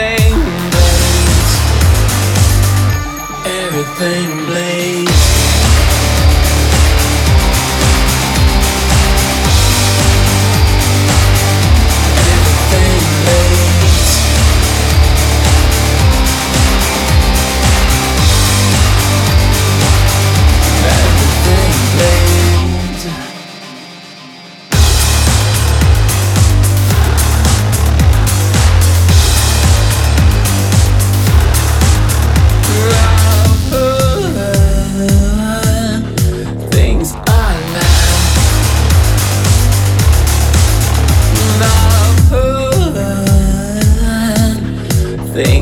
everything blames. Everything blames.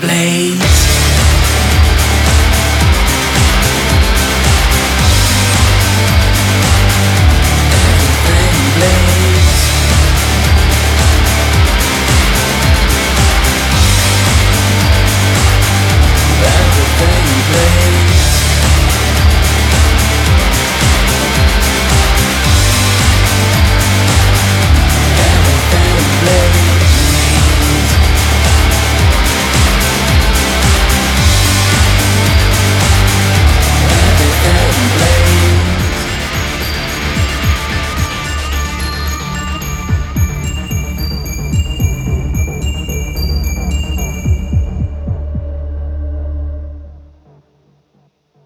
Blades.